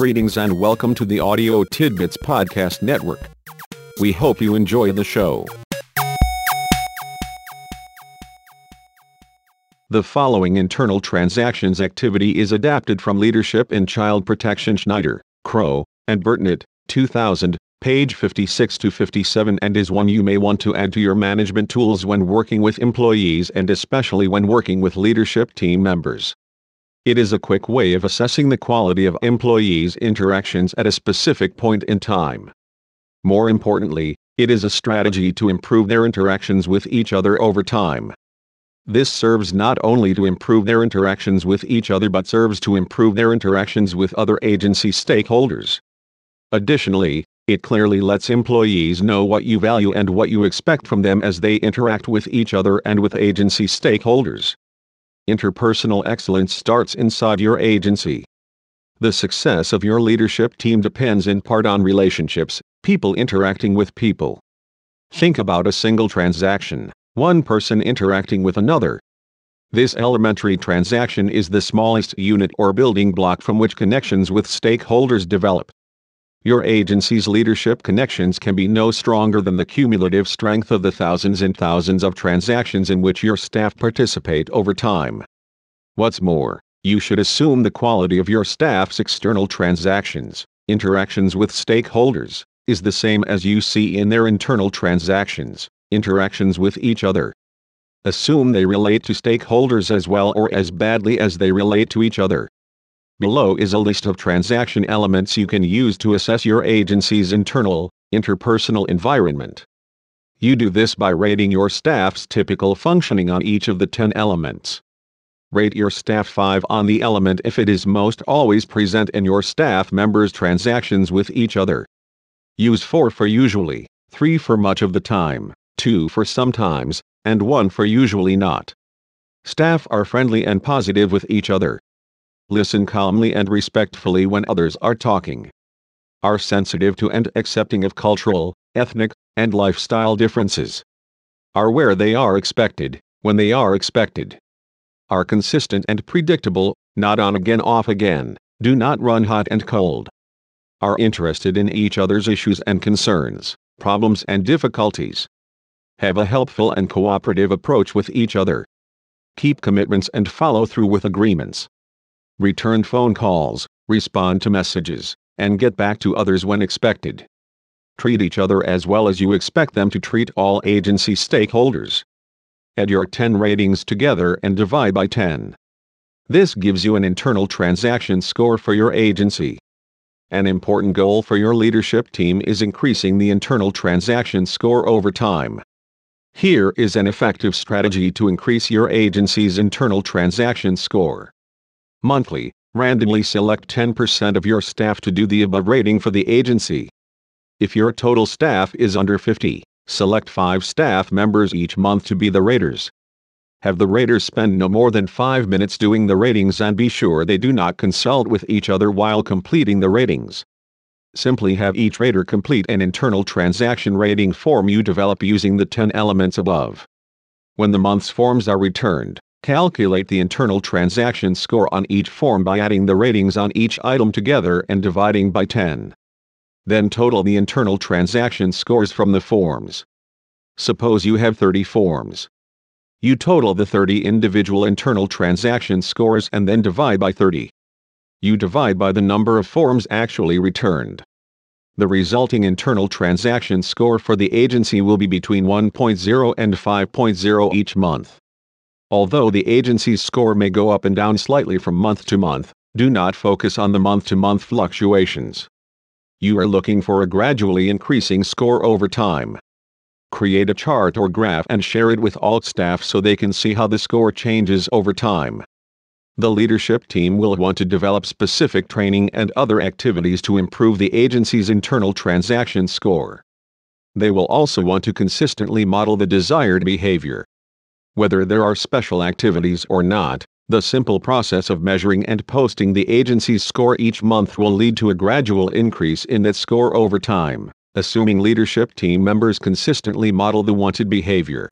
Greetings and welcome to the Audio Tidbits Podcast Network. We hope you enjoy the show. The following internal transactions activity is adapted from Leadership in Child Protection Schneider, Crow, and Burtnett, 2000, page 56 to 57 and is one you may want to add to your management tools when working with employees and especially when working with leadership team members. It is a quick way of assessing the quality of employees' interactions at a specific point in time. More importantly, it is a strategy to improve their interactions with each other over time. This serves not only to improve their interactions with each other but serves to improve their interactions with other agency stakeholders. Additionally, it clearly lets employees know what you value and what you expect from them as they interact with each other and with agency stakeholders. Interpersonal excellence starts inside your agency. The success of your leadership team depends in part on relationships, people interacting with people. Think about a single transaction, one person interacting with another. This elementary transaction is the smallest unit or building block from which connections with stakeholders develop. Your agency's leadership connections can be no stronger than the cumulative strength of the thousands and thousands of transactions in which your staff participate over time. What's more, you should assume the quality of your staff's external transactions, interactions with stakeholders, is the same as you see in their internal transactions, interactions with each other. Assume they relate to stakeholders as well or as badly as they relate to each other. Below is a list of transaction elements you can use to assess your agency's internal, interpersonal environment. You do this by rating your staff's typical functioning on each of the 10 elements. Rate your staff 5 on the element if it is most always present in your staff members' transactions with each other. Use 4 for usually, 3 for much of the time, 2 for sometimes, and 1 for usually not. Staff are friendly and positive with each other. Listen calmly and respectfully when others are talking. Are sensitive to and accepting of cultural, ethnic, and lifestyle differences. Are where they are expected, when they are expected. Are consistent and predictable, not on again off again, do not run hot and cold. Are interested in each other's issues and concerns, problems and difficulties. Have a helpful and cooperative approach with each other. Keep commitments and follow through with agreements return phone calls, respond to messages, and get back to others when expected. Treat each other as well as you expect them to treat all agency stakeholders. Add your 10 ratings together and divide by 10. This gives you an internal transaction score for your agency. An important goal for your leadership team is increasing the internal transaction score over time. Here is an effective strategy to increase your agency's internal transaction score. Monthly, randomly select 10% of your staff to do the above rating for the agency. If your total staff is under 50, select 5 staff members each month to be the raters. Have the raters spend no more than 5 minutes doing the ratings and be sure they do not consult with each other while completing the ratings. Simply have each rater complete an internal transaction rating form you develop using the 10 elements above. When the month's forms are returned, Calculate the internal transaction score on each form by adding the ratings on each item together and dividing by 10. Then total the internal transaction scores from the forms. Suppose you have 30 forms. You total the 30 individual internal transaction scores and then divide by 30. You divide by the number of forms actually returned. The resulting internal transaction score for the agency will be between 1.0 and 5.0 each month. Although the agency's score may go up and down slightly from month to month, do not focus on the month to month fluctuations. You are looking for a gradually increasing score over time. Create a chart or graph and share it with all staff so they can see how the score changes over time. The leadership team will want to develop specific training and other activities to improve the agency's internal transaction score. They will also want to consistently model the desired behavior. Whether there are special activities or not, the simple process of measuring and posting the agency's score each month will lead to a gradual increase in that score over time, assuming leadership team members consistently model the wanted behavior.